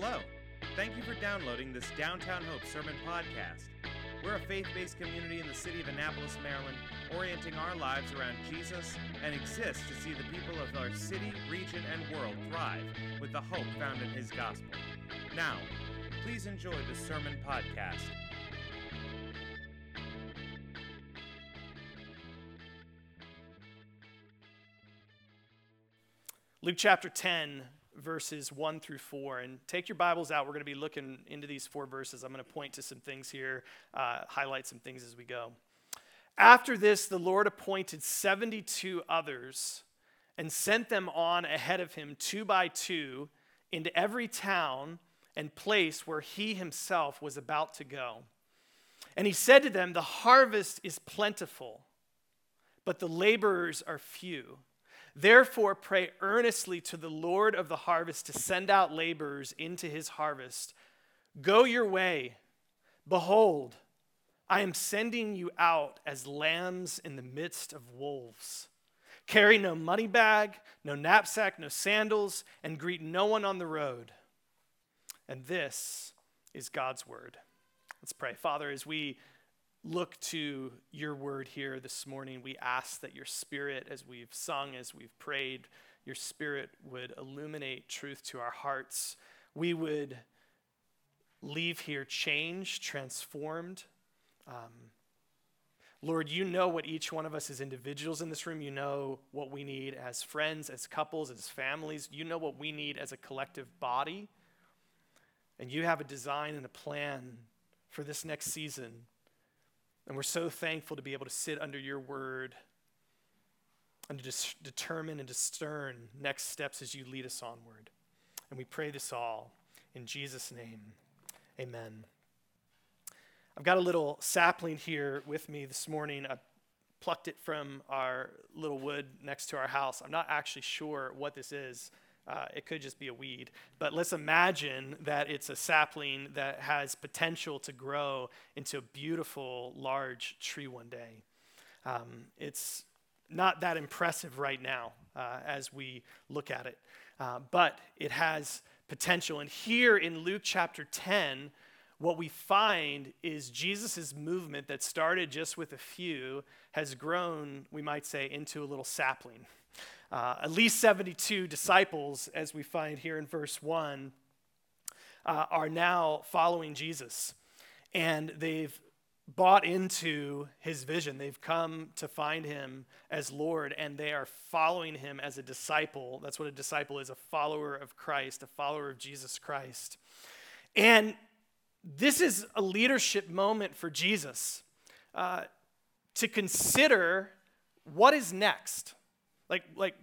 Hello. Thank you for downloading this Downtown Hope Sermon Podcast. We're a faith based community in the city of Annapolis, Maryland, orienting our lives around Jesus and exist to see the people of our city, region, and world thrive with the hope found in His gospel. Now, please enjoy the Sermon Podcast. Luke chapter 10, verses 1 through 4. And take your Bibles out. We're going to be looking into these four verses. I'm going to point to some things here, uh, highlight some things as we go. After this, the Lord appointed 72 others and sent them on ahead of him, two by two, into every town and place where he himself was about to go. And he said to them, The harvest is plentiful, but the laborers are few. Therefore, pray earnestly to the Lord of the harvest to send out laborers into his harvest. Go your way. Behold, I am sending you out as lambs in the midst of wolves. Carry no money bag, no knapsack, no sandals, and greet no one on the road. And this is God's word. Let's pray. Father, as we look to your word here this morning, we ask that your spirit, as we've sung, as we've prayed, your spirit would illuminate truth to our hearts. We would leave here changed, transformed. Um, Lord, you know what each one of us as individuals in this room, you know what we need as friends, as couples, as families. You know what we need as a collective body. And you have a design and a plan for this next season. And we're so thankful to be able to sit under your word and to dis- determine and discern next steps as you lead us onward. And we pray this all in Jesus' name. Amen. I've got a little sapling here with me this morning. I plucked it from our little wood next to our house. I'm not actually sure what this is. Uh, it could just be a weed. But let's imagine that it's a sapling that has potential to grow into a beautiful, large tree one day. Um, it's not that impressive right now uh, as we look at it, uh, but it has potential. And here in Luke chapter 10, what we find is Jesus' movement that started just with a few has grown, we might say, into a little sapling. Uh, at least 72 disciples, as we find here in verse 1, uh, are now following Jesus. And they've bought into his vision. They've come to find him as Lord, and they are following him as a disciple. That's what a disciple is a follower of Christ, a follower of Jesus Christ. And this is a leadership moment for Jesus uh, to consider what is next. Like, like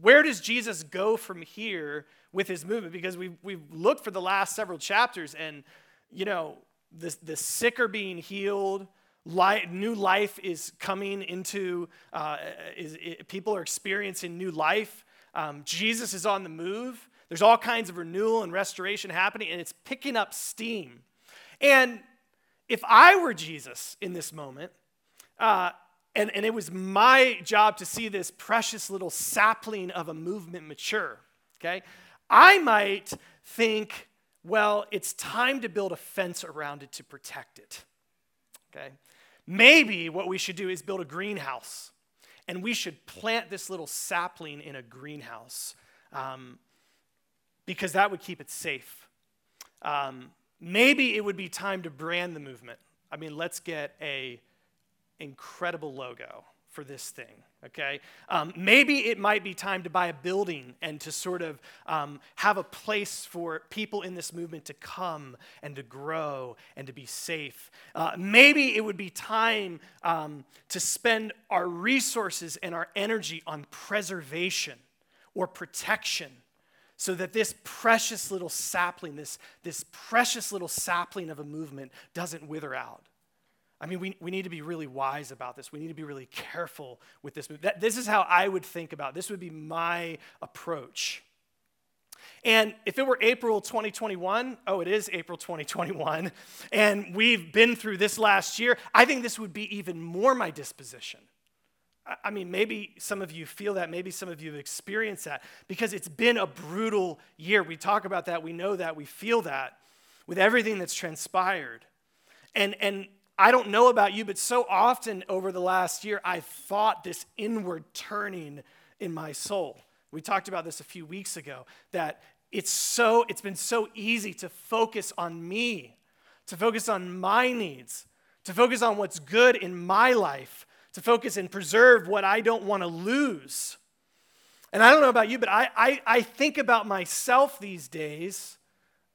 where does Jesus go from here with his movement? Because we've, we've looked for the last several chapters, and, you know, the, the sick are being healed. Life, new life is coming into, uh, is, people are experiencing new life. Um, Jesus is on the move. There's all kinds of renewal and restoration happening, and it's picking up steam. And if I were Jesus in this moment, uh, and, and it was my job to see this precious little sapling of a movement mature, okay? I might think, well, it's time to build a fence around it to protect it, okay? Maybe what we should do is build a greenhouse, and we should plant this little sapling in a greenhouse um, because that would keep it safe. Um, maybe it would be time to brand the movement. I mean, let's get a incredible logo for this thing, okay? Um, maybe it might be time to buy a building and to sort of um, have a place for people in this movement to come and to grow and to be safe. Uh, maybe it would be time um, to spend our resources and our energy on preservation or protection so that this precious little sapling, this, this precious little sapling of a movement doesn't wither out. I mean, we, we need to be really wise about this. We need to be really careful with this. That, this is how I would think about it. This would be my approach. And if it were April 2021, oh, it is April 2021, and we've been through this last year, I think this would be even more my disposition. I mean, maybe some of you feel that, maybe some of you have experienced that because it's been a brutal year. We talk about that, we know that, we feel that with everything that's transpired. And, and I don't know about you, but so often over the last year, I've fought this inward turning in my soul. We talked about this a few weeks ago that it's so it's been so easy to focus on me, to focus on my needs, to focus on what's good in my life to focus and preserve what I don't want to lose. And I don't know about you, but I, I, I think about myself these days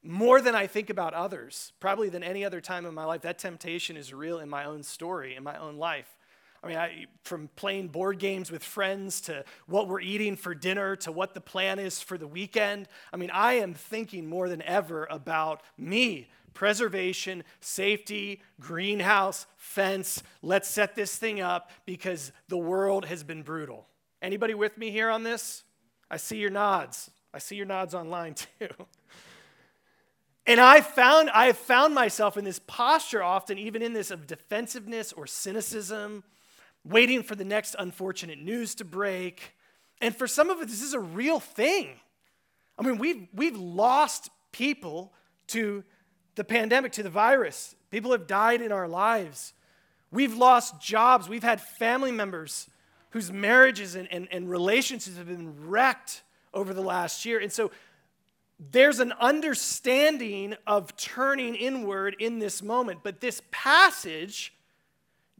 more than I think about others, probably than any other time in my life. That temptation is real in my own story, in my own life. I mean, I, from playing board games with friends to what we're eating for dinner to what the plan is for the weekend. I mean, I am thinking more than ever about me, preservation, safety, greenhouse, fence. Let's set this thing up because the world has been brutal. Anybody with me here on this? I see your nods. I see your nods online too. And I found I have found myself in this posture often, even in this of defensiveness or cynicism, waiting for the next unfortunate news to break. And for some of us, this is a real thing. I mean, we've, we've lost people to the pandemic, to the virus. People have died in our lives. We've lost jobs. We've had family members whose marriages and, and, and relationships have been wrecked over the last year. And so there's an understanding of turning inward in this moment. But this passage,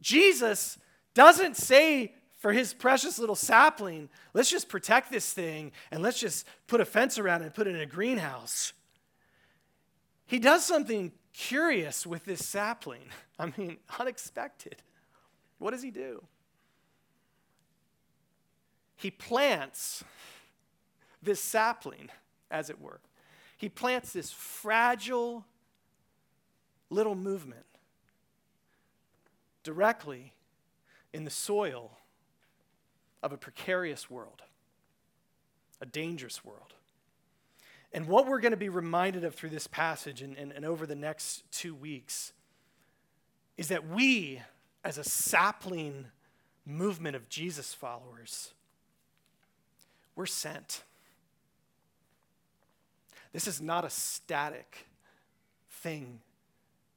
Jesus doesn't say for his precious little sapling, let's just protect this thing and let's just put a fence around it and put it in a greenhouse. He does something curious with this sapling. I mean, unexpected. What does he do? He plants this sapling, as it were. He plants this fragile little movement directly in the soil of a precarious world, a dangerous world. And what we're going to be reminded of through this passage and, and, and over the next two weeks is that we, as a sapling movement of Jesus followers, we're sent. This is not a static thing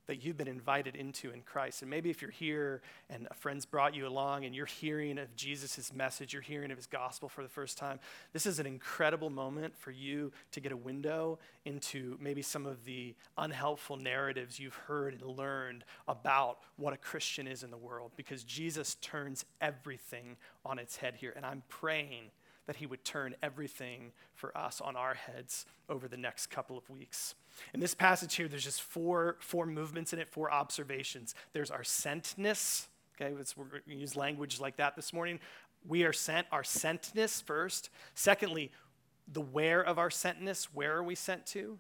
that you've been invited into in Christ. And maybe if you're here and a friend's brought you along and you're hearing of Jesus' message, you're hearing of his gospel for the first time, this is an incredible moment for you to get a window into maybe some of the unhelpful narratives you've heard and learned about what a Christian is in the world because Jesus turns everything on its head here. And I'm praying that he would turn everything for us on our heads over the next couple of weeks. In this passage here, there's just four, four movements in it, four observations. There's our sentness. Okay, we're going to use language like that this morning. We are sent, our sentness first. Secondly, the where of our sentness. Where are we sent to?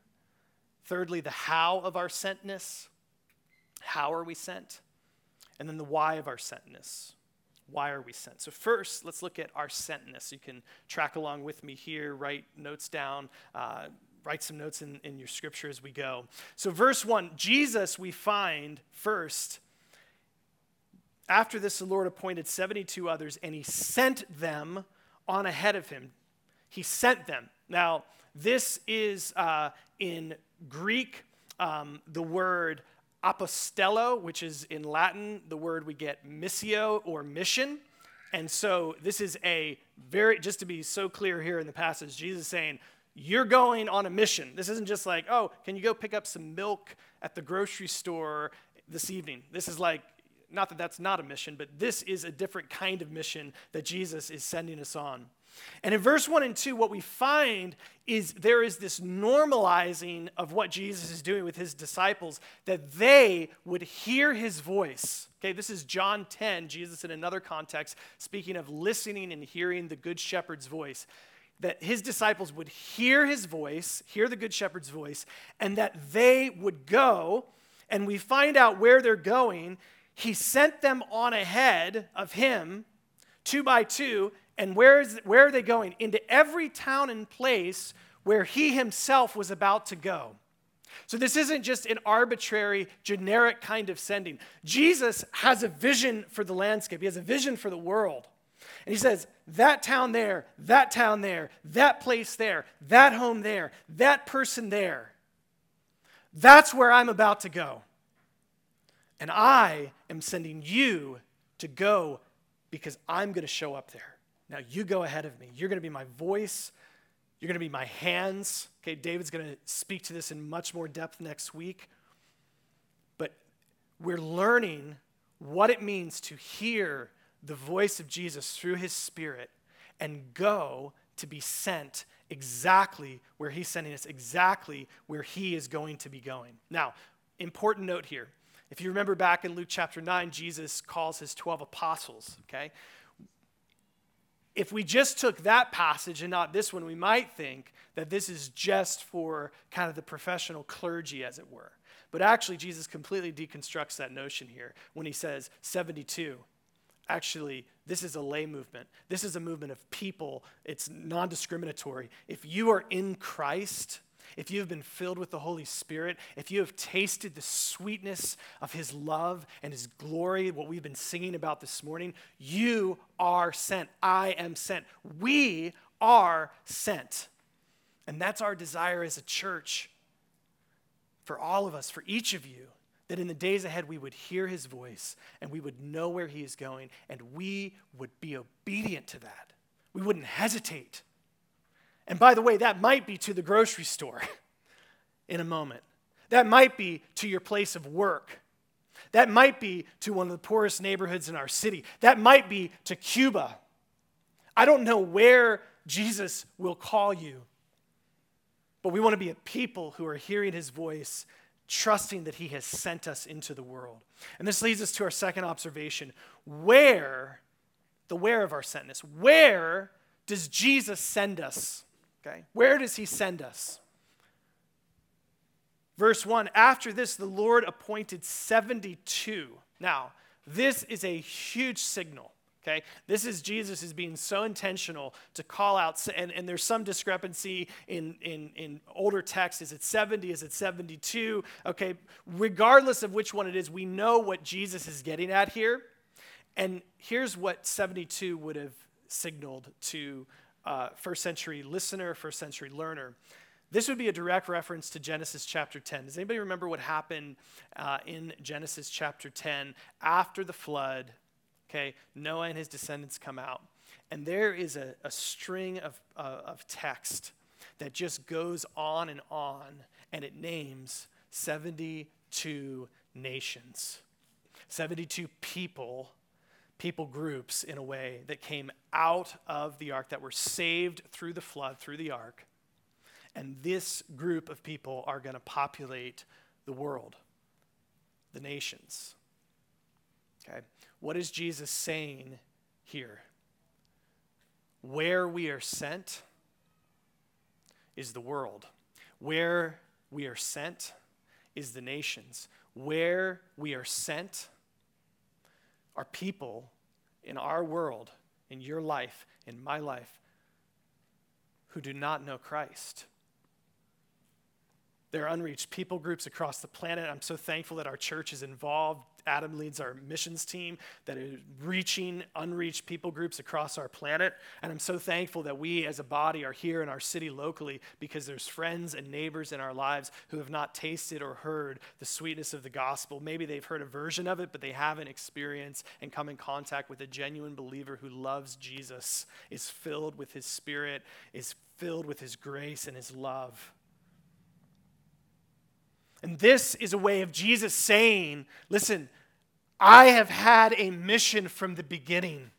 Thirdly, the how of our sentness. How are we sent? And then the why of our sentness. Why are we sent? So, first, let's look at our sentness. You can track along with me here, write notes down, uh, write some notes in, in your scripture as we go. So, verse 1 Jesus, we find first, after this, the Lord appointed 72 others, and he sent them on ahead of him. He sent them. Now, this is uh, in Greek, um, the word apostello, which is in Latin the word we get missio or mission. And so this is a very, just to be so clear here in the passage, Jesus is saying, You're going on a mission. This isn't just like, Oh, can you go pick up some milk at the grocery store this evening? This is like, not that that's not a mission, but this is a different kind of mission that Jesus is sending us on. And in verse 1 and 2, what we find is there is this normalizing of what Jesus is doing with his disciples, that they would hear his voice. Okay, this is John 10, Jesus in another context, speaking of listening and hearing the Good Shepherd's voice. That his disciples would hear his voice, hear the Good Shepherd's voice, and that they would go. And we find out where they're going. He sent them on ahead of him, two by two, and where, is, where are they going? Into every town and place where he himself was about to go. So this isn't just an arbitrary, generic kind of sending. Jesus has a vision for the landscape, he has a vision for the world. And he says, That town there, that town there, that place there, that home there, that person there. That's where I'm about to go. And I am sending you to go because I'm going to show up there. Now you go ahead of me. You're going to be my voice. You're going to be my hands. Okay, David's going to speak to this in much more depth next week. But we're learning what it means to hear the voice of Jesus through his spirit and go to be sent exactly where he's sending us, exactly where he is going to be going. Now, important note here. If you remember back in Luke chapter 9, Jesus calls his 12 apostles, okay? If we just took that passage and not this one, we might think that this is just for kind of the professional clergy, as it were. But actually, Jesus completely deconstructs that notion here when he says 72 actually, this is a lay movement. This is a movement of people. It's non discriminatory. If you are in Christ, if you have been filled with the Holy Spirit, if you have tasted the sweetness of His love and His glory, what we've been singing about this morning, you are sent. I am sent. We are sent. And that's our desire as a church for all of us, for each of you that in the days ahead we would hear his voice and we would know where he is going and we would be obedient to that. We wouldn't hesitate. And by the way, that might be to the grocery store in a moment. That might be to your place of work. That might be to one of the poorest neighborhoods in our city. That might be to Cuba. I don't know where Jesus will call you, but we want to be a people who are hearing his voice trusting that he has sent us into the world. And this leads us to our second observation. Where, the where of our sentness, where does Jesus send us? Okay, where does he send us? Verse 1 After this, the Lord appointed 72. Now, this is a huge signal. Okay? This is Jesus is being so intentional to call out, and, and there's some discrepancy in, in, in older texts. Is it 70? Is it 72? Okay, regardless of which one it is, we know what Jesus is getting at here. And here's what 72 would have signaled to uh, first century listener, first century learner. This would be a direct reference to Genesis chapter 10. Does anybody remember what happened uh, in Genesis chapter 10 after the flood? Okay, Noah and his descendants come out. And there is a, a string of, uh, of text that just goes on and on, and it names 72 nations, 72 people, people groups in a way that came out of the ark, that were saved through the flood, through the ark. And this group of people are going to populate the world, the nations. Okay? What is Jesus saying here? Where we are sent is the world. Where we are sent is the nations. Where we are sent are people in our world, in your life, in my life, who do not know Christ. There are unreached people groups across the planet. I'm so thankful that our church is involved Adam leads our missions team that is reaching unreached people groups across our planet. And I'm so thankful that we as a body are here in our city locally because there's friends and neighbors in our lives who have not tasted or heard the sweetness of the gospel. Maybe they've heard a version of it, but they haven't experienced and come in contact with a genuine believer who loves Jesus, is filled with his spirit, is filled with his grace and his love. And this is a way of Jesus saying, listen, I have had a mission from the beginning.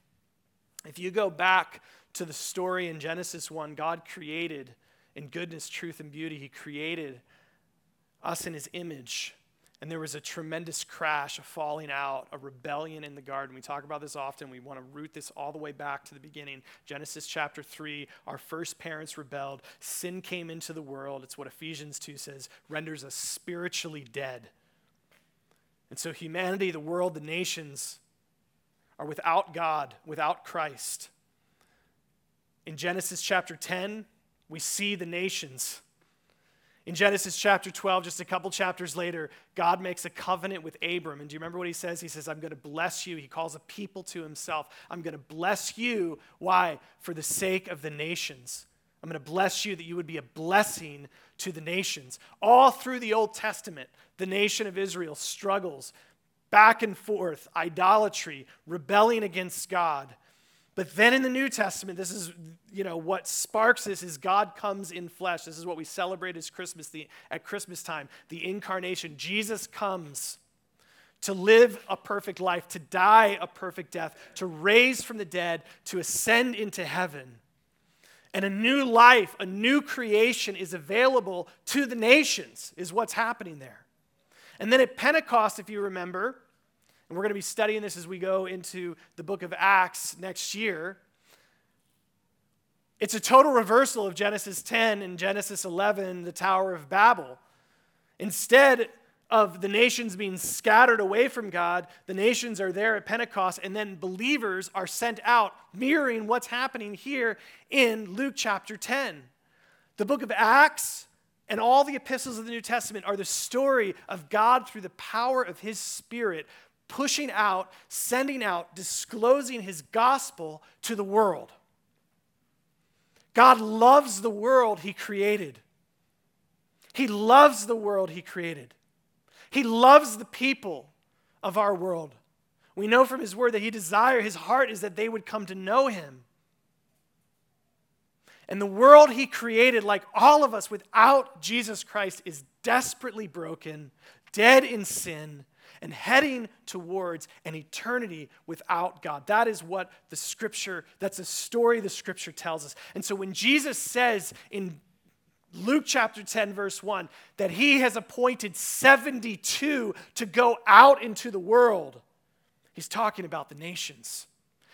If you go back to the story in Genesis 1, God created in goodness, truth, and beauty, He created us in His image. And there was a tremendous crash, a falling out, a rebellion in the garden. We talk about this often. We want to root this all the way back to the beginning. Genesis chapter 3, our first parents rebelled. Sin came into the world. It's what Ephesians 2 says renders us spiritually dead. And so humanity, the world, the nations are without God, without Christ. In Genesis chapter 10, we see the nations In Genesis chapter 12, just a couple chapters later, God makes a covenant with Abram. And do you remember what he says? He says, I'm going to bless you. He calls a people to himself. I'm going to bless you. Why? For the sake of the nations. I'm going to bless you that you would be a blessing to the nations. All through the Old Testament, the nation of Israel struggles back and forth, idolatry, rebelling against God. But then in the New Testament, this is, you know, what sparks this is God comes in flesh. This is what we celebrate as Christmas, the, at Christmas time, the incarnation. Jesus comes to live a perfect life, to die a perfect death, to raise from the dead, to ascend into heaven. And a new life, a new creation is available to the nations, is what's happening there. And then at Pentecost, if you remember, and we're going to be studying this as we go into the book of Acts next year. It's a total reversal of Genesis 10 and Genesis 11, the Tower of Babel. Instead of the nations being scattered away from God, the nations are there at Pentecost, and then believers are sent out, mirroring what's happening here in Luke chapter 10. The book of Acts and all the epistles of the New Testament are the story of God through the power of his Spirit pushing out, sending out, disclosing his gospel to the world. God loves the world he created. He loves the world he created. He loves the people of our world. We know from his word that he desire his heart is that they would come to know him. And the world he created, like all of us without Jesus Christ, is desperately broken, dead in sin, and heading towards an eternity without God. That is what the scripture, that's a story the scripture tells us. And so when Jesus says in Luke chapter 10, verse 1, that he has appointed 72 to go out into the world, he's talking about the nations.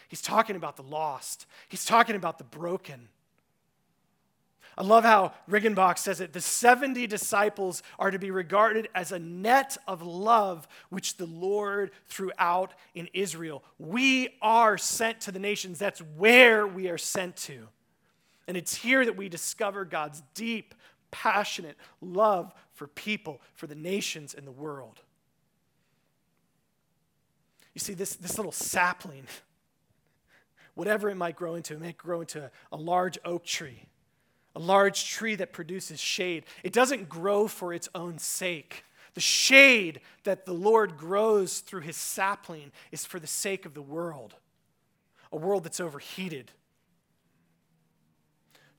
He's talking about the lost. He's talking about the broken. I love how Riggenbach says it. The 70 disciples are to be regarded as a net of love which the Lord threw out in Israel. We are sent to the nations. That's where we are sent to. And it's here that we discover God's deep, passionate love for people, for the nations and the world. You see, this, this little sapling, whatever it might grow into, it might grow into a large oak tree a large tree that produces shade. It doesn't grow for its own sake. The shade that the Lord grows through his sapling is for the sake of the world, a world that's overheated.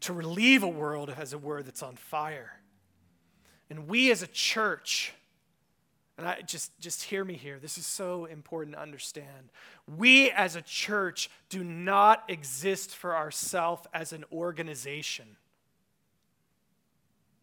To relieve a world as a word that's on fire. And we as a church, and I just, just hear me here. This is so important to understand. We as a church do not exist for ourselves as an organization.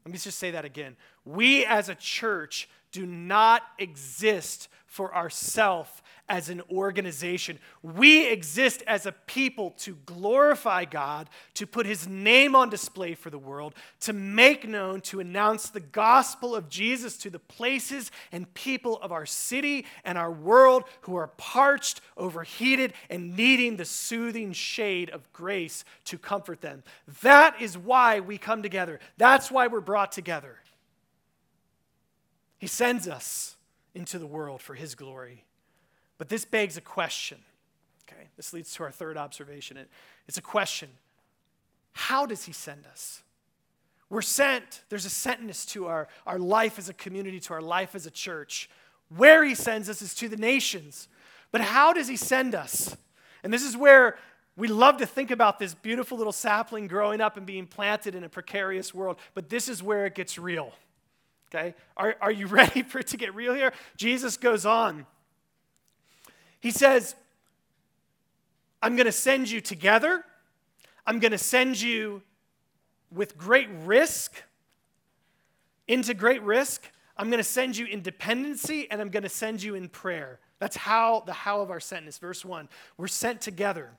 Let me just say that again. We as a church do not exist for ourself as an organization. We exist as a people to glorify God, to put his name on display for the world, to make known, to announce the gospel of Jesus to the places and people of our city and our world who are parched, overheated, and needing the soothing shade of grace to comfort them. That is why we come together. That's why we're brought together. He sends us into the world for his glory. But this begs a question. Okay, this leads to our third observation. It's a question How does he send us? We're sent. There's a sentness to our, our life as a community, to our life as a church. Where he sends us is to the nations. But how does he send us? And this is where we love to think about this beautiful little sapling growing up and being planted in a precarious world, but this is where it gets real. Okay? Are, are you ready for it to get real here? Jesus goes on. He says, I'm going to send you together. I'm going to send you with great risk, into great risk. I'm going to send you in dependency, and I'm going to send you in prayer. That's how the how of our sentness. Verse 1. We're sent together,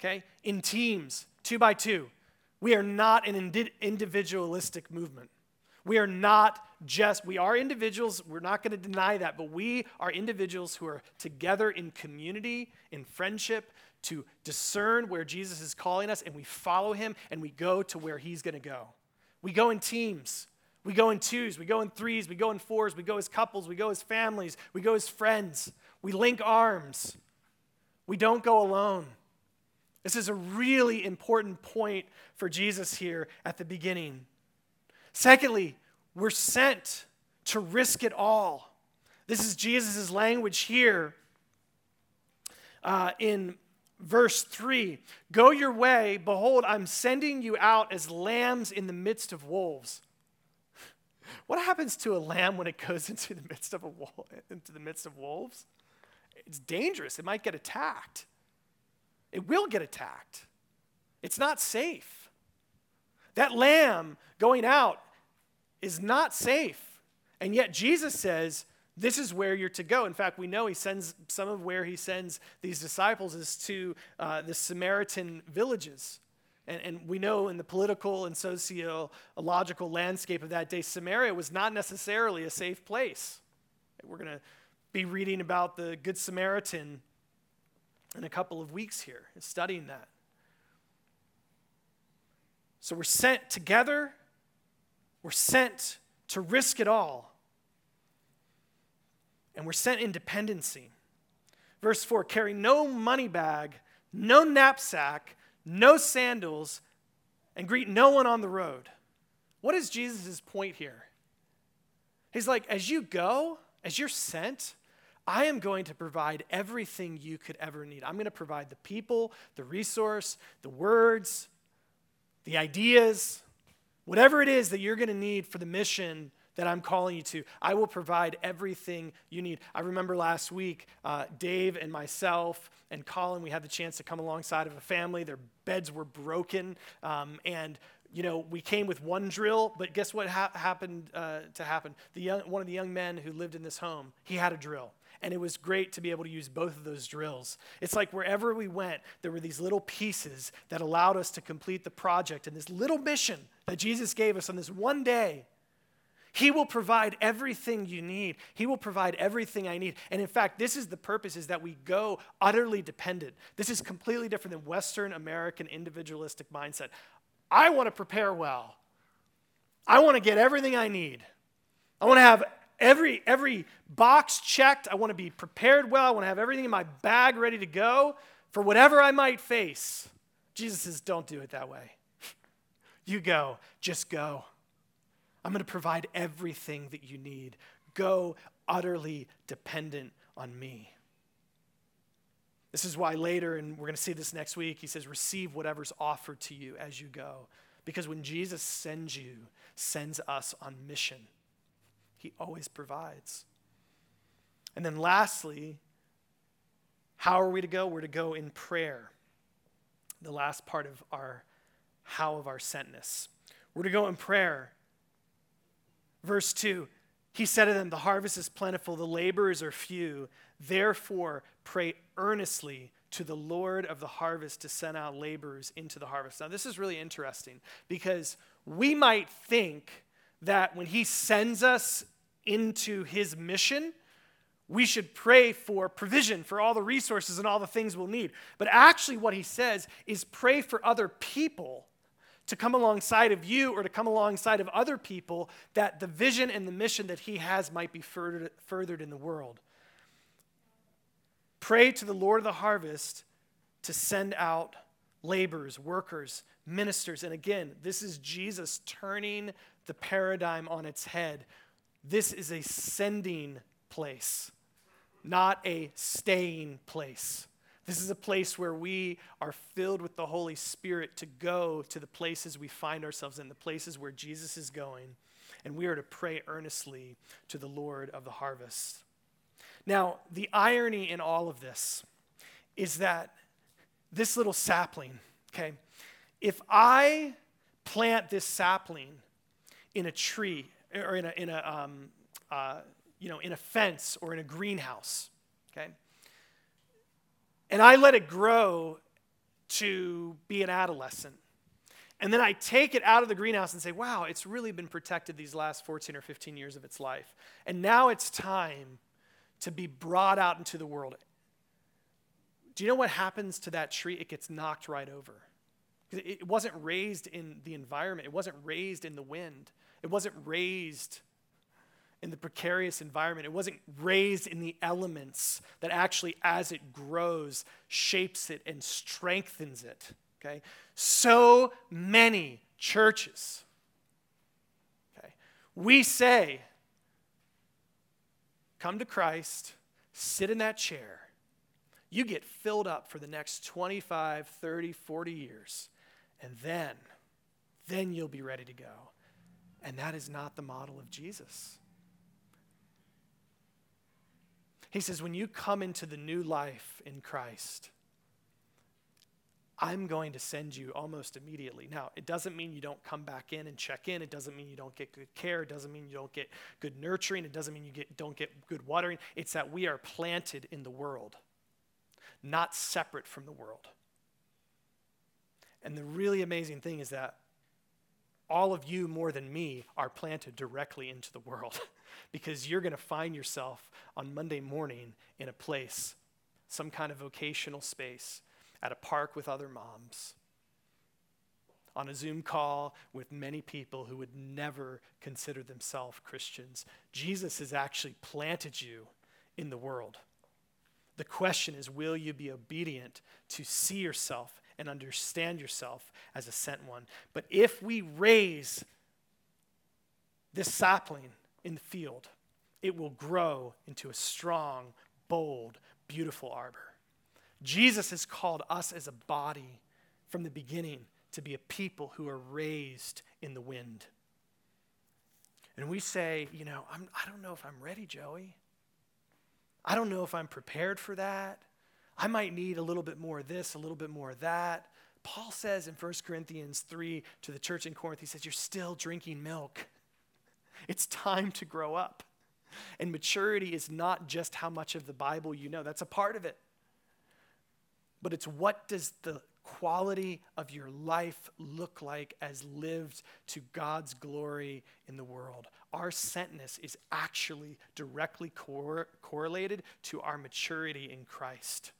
okay, in teams, two by two. We are not an individualistic movement. We are not just, we are individuals, we're not going to deny that, but we are individuals who are together in community, in friendship, to discern where Jesus is calling us, and we follow him and we go to where he's going to go. We go in teams. We go in twos, we go in threes, we go in fours, we go as couples, we go as families, we go as friends. We link arms. We don't go alone. This is a really important point for Jesus here at the beginning. Secondly, we're sent to risk it all. This is Jesus' language here uh, in verse 3 Go your way, behold, I'm sending you out as lambs in the midst of wolves. What happens to a lamb when it goes into the midst of a wolf, into the midst of wolves? It's dangerous. It might get attacked. It will get attacked. It's not safe. That lamb going out is not safe. And yet Jesus says, this is where you're to go. In fact, we know he sends some of where he sends these disciples is to uh, the Samaritan villages. And, and we know in the political and sociological landscape of that day, Samaria was not necessarily a safe place. We're going to be reading about the Good Samaritan in a couple of weeks here, studying that. So we're sent together, we're sent to risk it all, and we're sent in dependency. Verse 4 carry no money bag, no knapsack, no sandals, and greet no one on the road. What is Jesus' point here? He's like, as you go, as you're sent, I am going to provide everything you could ever need. I'm going to provide the people, the resource, the words, the ideas, whatever it is that you're going to need for the mission that I'm calling you to. I will provide everything you need. I remember last week, uh, Dave and myself and Colin, we had the chance to come alongside of a family. Their beds were broken, um, and you know, we came with one drill, but guess what ha- happened uh, to happen? The young, one of the young men who lived in this home, he had a drill. And it was great to be able to use both of those drills. It's like wherever we went, there were these little pieces that allowed us to complete the project and this little mission that Jesus gave us on this one day. He will provide everything you need. He will provide everything I need. And in fact, this is the purpose is that we go utterly dependent. This is completely different than Western American individualistic mindset. I want to prepare well. I want to get everything I need. I want to have every, every box checked. I want to be prepared well. I want to have everything in my bag ready to go for whatever I might face. Jesus says, don't do it that way. You go, just go. I'm going to provide everything that you need. Go utterly dependent on me. This is why later, and we're going to see this next week, he says, receive whatever's offered to you as you go. Because when Jesus sends you, sends us on mission. He always provides. And then lastly, how are we to go? We're to go in prayer. The last part of our how of our sentness. We're to go in prayer. Verse 2 He said to them, The harvest is plentiful, the laborers are few. Therefore, pray earnestly to the Lord of the harvest to send out laborers into the harvest. Now, this is really interesting because we might think that when He sends us into His mission, we should pray for provision for all the resources and all the things we'll need. But actually, what He says is pray for other people to come alongside of you or to come alongside of other people that the vision and the mission that He has might be furthered, in the world. Pray to the Lord of the harvest to send out laborers, workers, ministers. And again, this is Jesus turning the paradigm on its head. This is a sending place, not a staying place. This is a place where we are filled with the Holy Spirit to go to the places we find ourselves in, the places where Jesus is going, and we are to pray earnestly to the Lord of the harvest. Now, the irony in all of this is that this little sapling, okay, if I plant this sapling in a tree or in a, in a um, uh, you know, in a fence or in a greenhouse, okay, and I let it grow to be an adolescent. And then I take it out of the greenhouse and say, wow, it's really been protected these last 14 or 15 years of its life. And now it's time to be brought out into the world. Do you know what happens to that tree? It gets knocked right over. It wasn't raised in the environment, it wasn't raised in the wind, it wasn't raised in the precarious environment. It wasn't raised in the elements that actually, as it grows, shapes it and strengthens it. Okay? So many churches. Okay? We say, come to Christ, sit in that chair. You get filled up for the next 25, 30, 40 years, and then, then you'll be ready to go. And that is not the model of Jesus. He says, when you come into the new life in Christ, I'm going to send you almost immediately. Now, it doesn't mean you don't come back in and check in. It doesn't mean you don't get good care. It doesn't mean you don't get good nurturing. It doesn't mean you get, don't get good watering. It's that we are planted in the world, not separate from the world. And the really amazing thing is that all of you, more than me, are planted directly into the world because you're going to find yourself on Monday morning in a place, some kind of vocational space, at a park with other moms, on a Zoom call with many people who would never consider themselves Christians. Jesus has actually planted you in the world. The question is will you be obedient to see yourself and understand yourself as a sent one? But if we raise this sapling in the field, it will grow into a strong, bold, beautiful arbor. Jesus has called us as a body from the beginning to be a people who are raised in the wind. And we say, you know, I'm, I don't know if I'm ready, Joey. I don't know if I'm prepared for that. I might need a little bit more of this, a little bit more of that. Paul says in 1 Corinthians 3 to the church in Corinth, he says, You're still drinking milk. It's time to grow up. And maturity is not just how much of the Bible you know, that's a part of it. But it's what does the quality of your life look like as lived to God's glory in the world? Our sentness is actually directly cor- correlated to our maturity in Christ.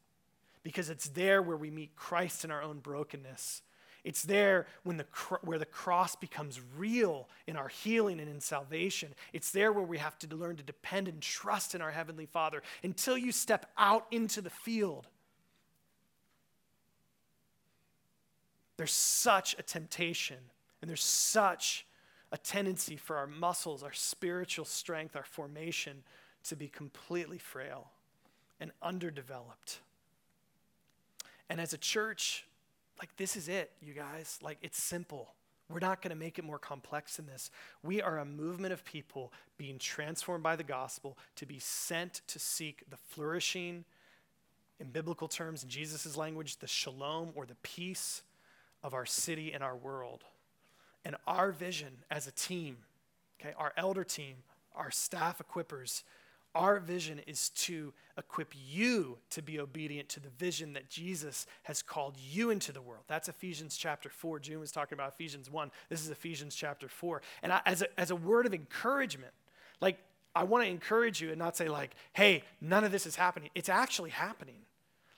Because it's there where we meet Christ in our own brokenness it's there when the, where the cross becomes real in our healing and in salvation. It's there where we have to learn to depend and trust in our Heavenly Father until you step out into the field. There's such a temptation and there's such a tendency for our muscles, our spiritual strength, our formation to be completely frail and underdeveloped. And as a church, like, this is it, you guys. Like, it's simple. We're not going to make it more complex than this. We are a movement of people being transformed by the gospel to be sent to seek the flourishing, in biblical terms, in Jesus' language, the shalom or the peace of our city and our world. And our vision as a team, okay, our elder team, our staff equippers, our vision is to equip you to be obedient to the vision that Jesus has called you into the world. That's Ephesians chapter 4. June was talking about Ephesians 1. This is Ephesians chapter 4. And I, as, a, as a word of encouragement, like, I want to encourage you and not say, like, hey, none of this is happening. It's actually happening.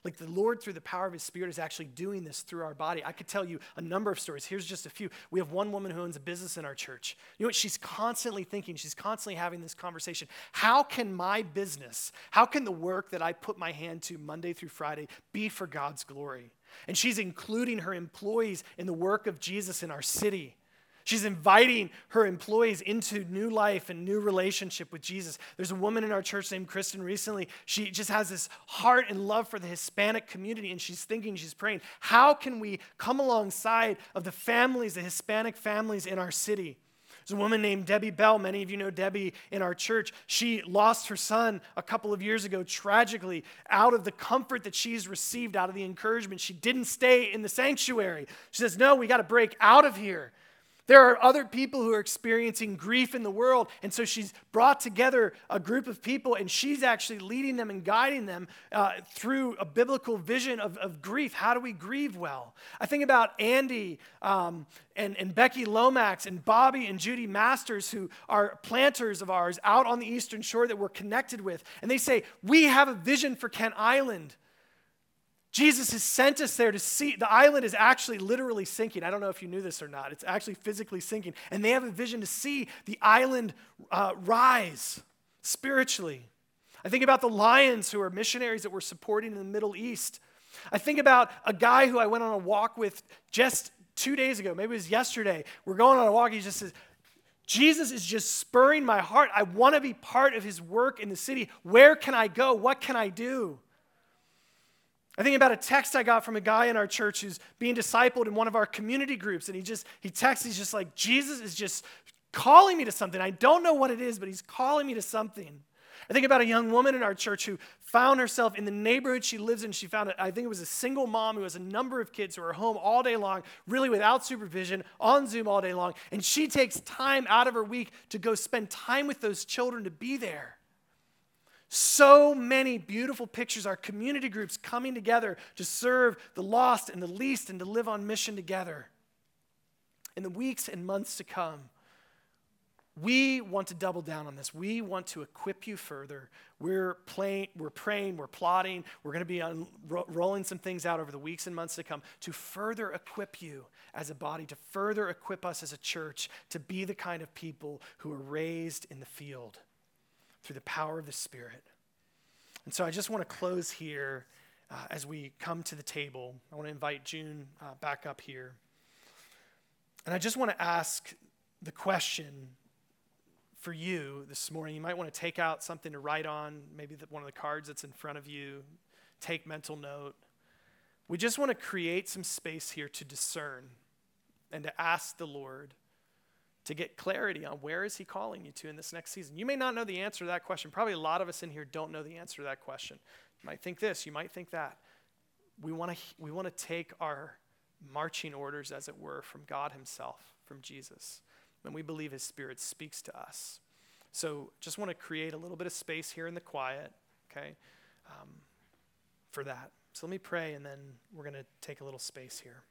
Like the Lord, through the power of His Spirit, is actually doing this through our body. I could tell you a number of stories. Here's just a few. We have one woman who owns a business in our church. You know what? She's constantly thinking, she's constantly having this conversation. How can my business, how can the work that I put my hand to Monday through Friday be for God's glory? And she's including her employees in the work of Jesus in our city. She's inviting her employees into new life and new relationship with Jesus. There's a woman in our church named Kristen recently. She just has this heart and love for the Hispanic community, and she's thinking, she's praying, how can we come alongside of the families, the Hispanic families in our city? There's a woman named Debbie Bell. Many of you know Debbie in our church. She lost her son a couple of years ago tragically out of the comfort that she's received, out of the encouragement. She didn't stay in the sanctuary. She says, No, we got to break out of here. There are other people who are experiencing grief in the world. And so she's brought together a group of people and she's actually leading them and guiding them uh, through a biblical vision of, of grief. How do we grieve well? I think about Andy um, and, and Becky Lomax and Bobby and Judy Masters, who are planters of ours out on the Eastern Shore that we're connected with. And they say, We have a vision for Kent Island. Jesus has sent us there to see. The island is actually literally sinking. I don't know if you knew this or not. It's actually physically sinking. And they have a vision to see the island uh, rise spiritually. I think about the Lions, who are missionaries that we're supporting in the Middle East. I think about a guy who I went on a walk with just two days ago, maybe it was yesterday. We're going on a walk. He just says, Jesus is just spurring my heart. I want to be part of his work in the city. Where can I go? What can I do? I think about a text I got from a guy in our church who's being discipled in one of our community groups, and he just he texts, he's just like, Jesus is just calling me to something. I don't know what it is, but he's calling me to something. I think about a young woman in our church who found herself in the neighborhood she lives in. She found, it, I think it was a single mom who has a number of kids who are home all day long, really without supervision, on Zoom all day long. And she takes time out of her week to go spend time with those children to be there. So many beautiful pictures, our community groups coming together to serve the lost and the least and to live on mission together. In the weeks and months to come, we want to double down on this. We want to equip you further. We're, we're praying, we're plotting, we're going to be on, ro- rolling some things out over the weeks and months to come to further equip you as a body, to further equip us as a church to be the kind of people who are raised in the field through the power of the Spirit. And so I just want to close here uh, as we come to the table. I want to invite June uh, back up here. And I just want to ask the question for you this morning. You might want to take out something to write on, maybe the, one of the cards that's in front of you, take mental note. We just want to create some space here to discern and to ask the Lord to get clarity on where is he calling you to in this next season. You may not know the answer to that question. Probably a lot of us in here don't know the answer to that question. You might think this, you might think that. We want to we want to take our marching orders as it were from God himself, from Jesus and we believe His Spirit speaks to us. So just want to create a little bit of space here in the quiet, okay, um, for that. So let me pray, and then we're going to take a little space here.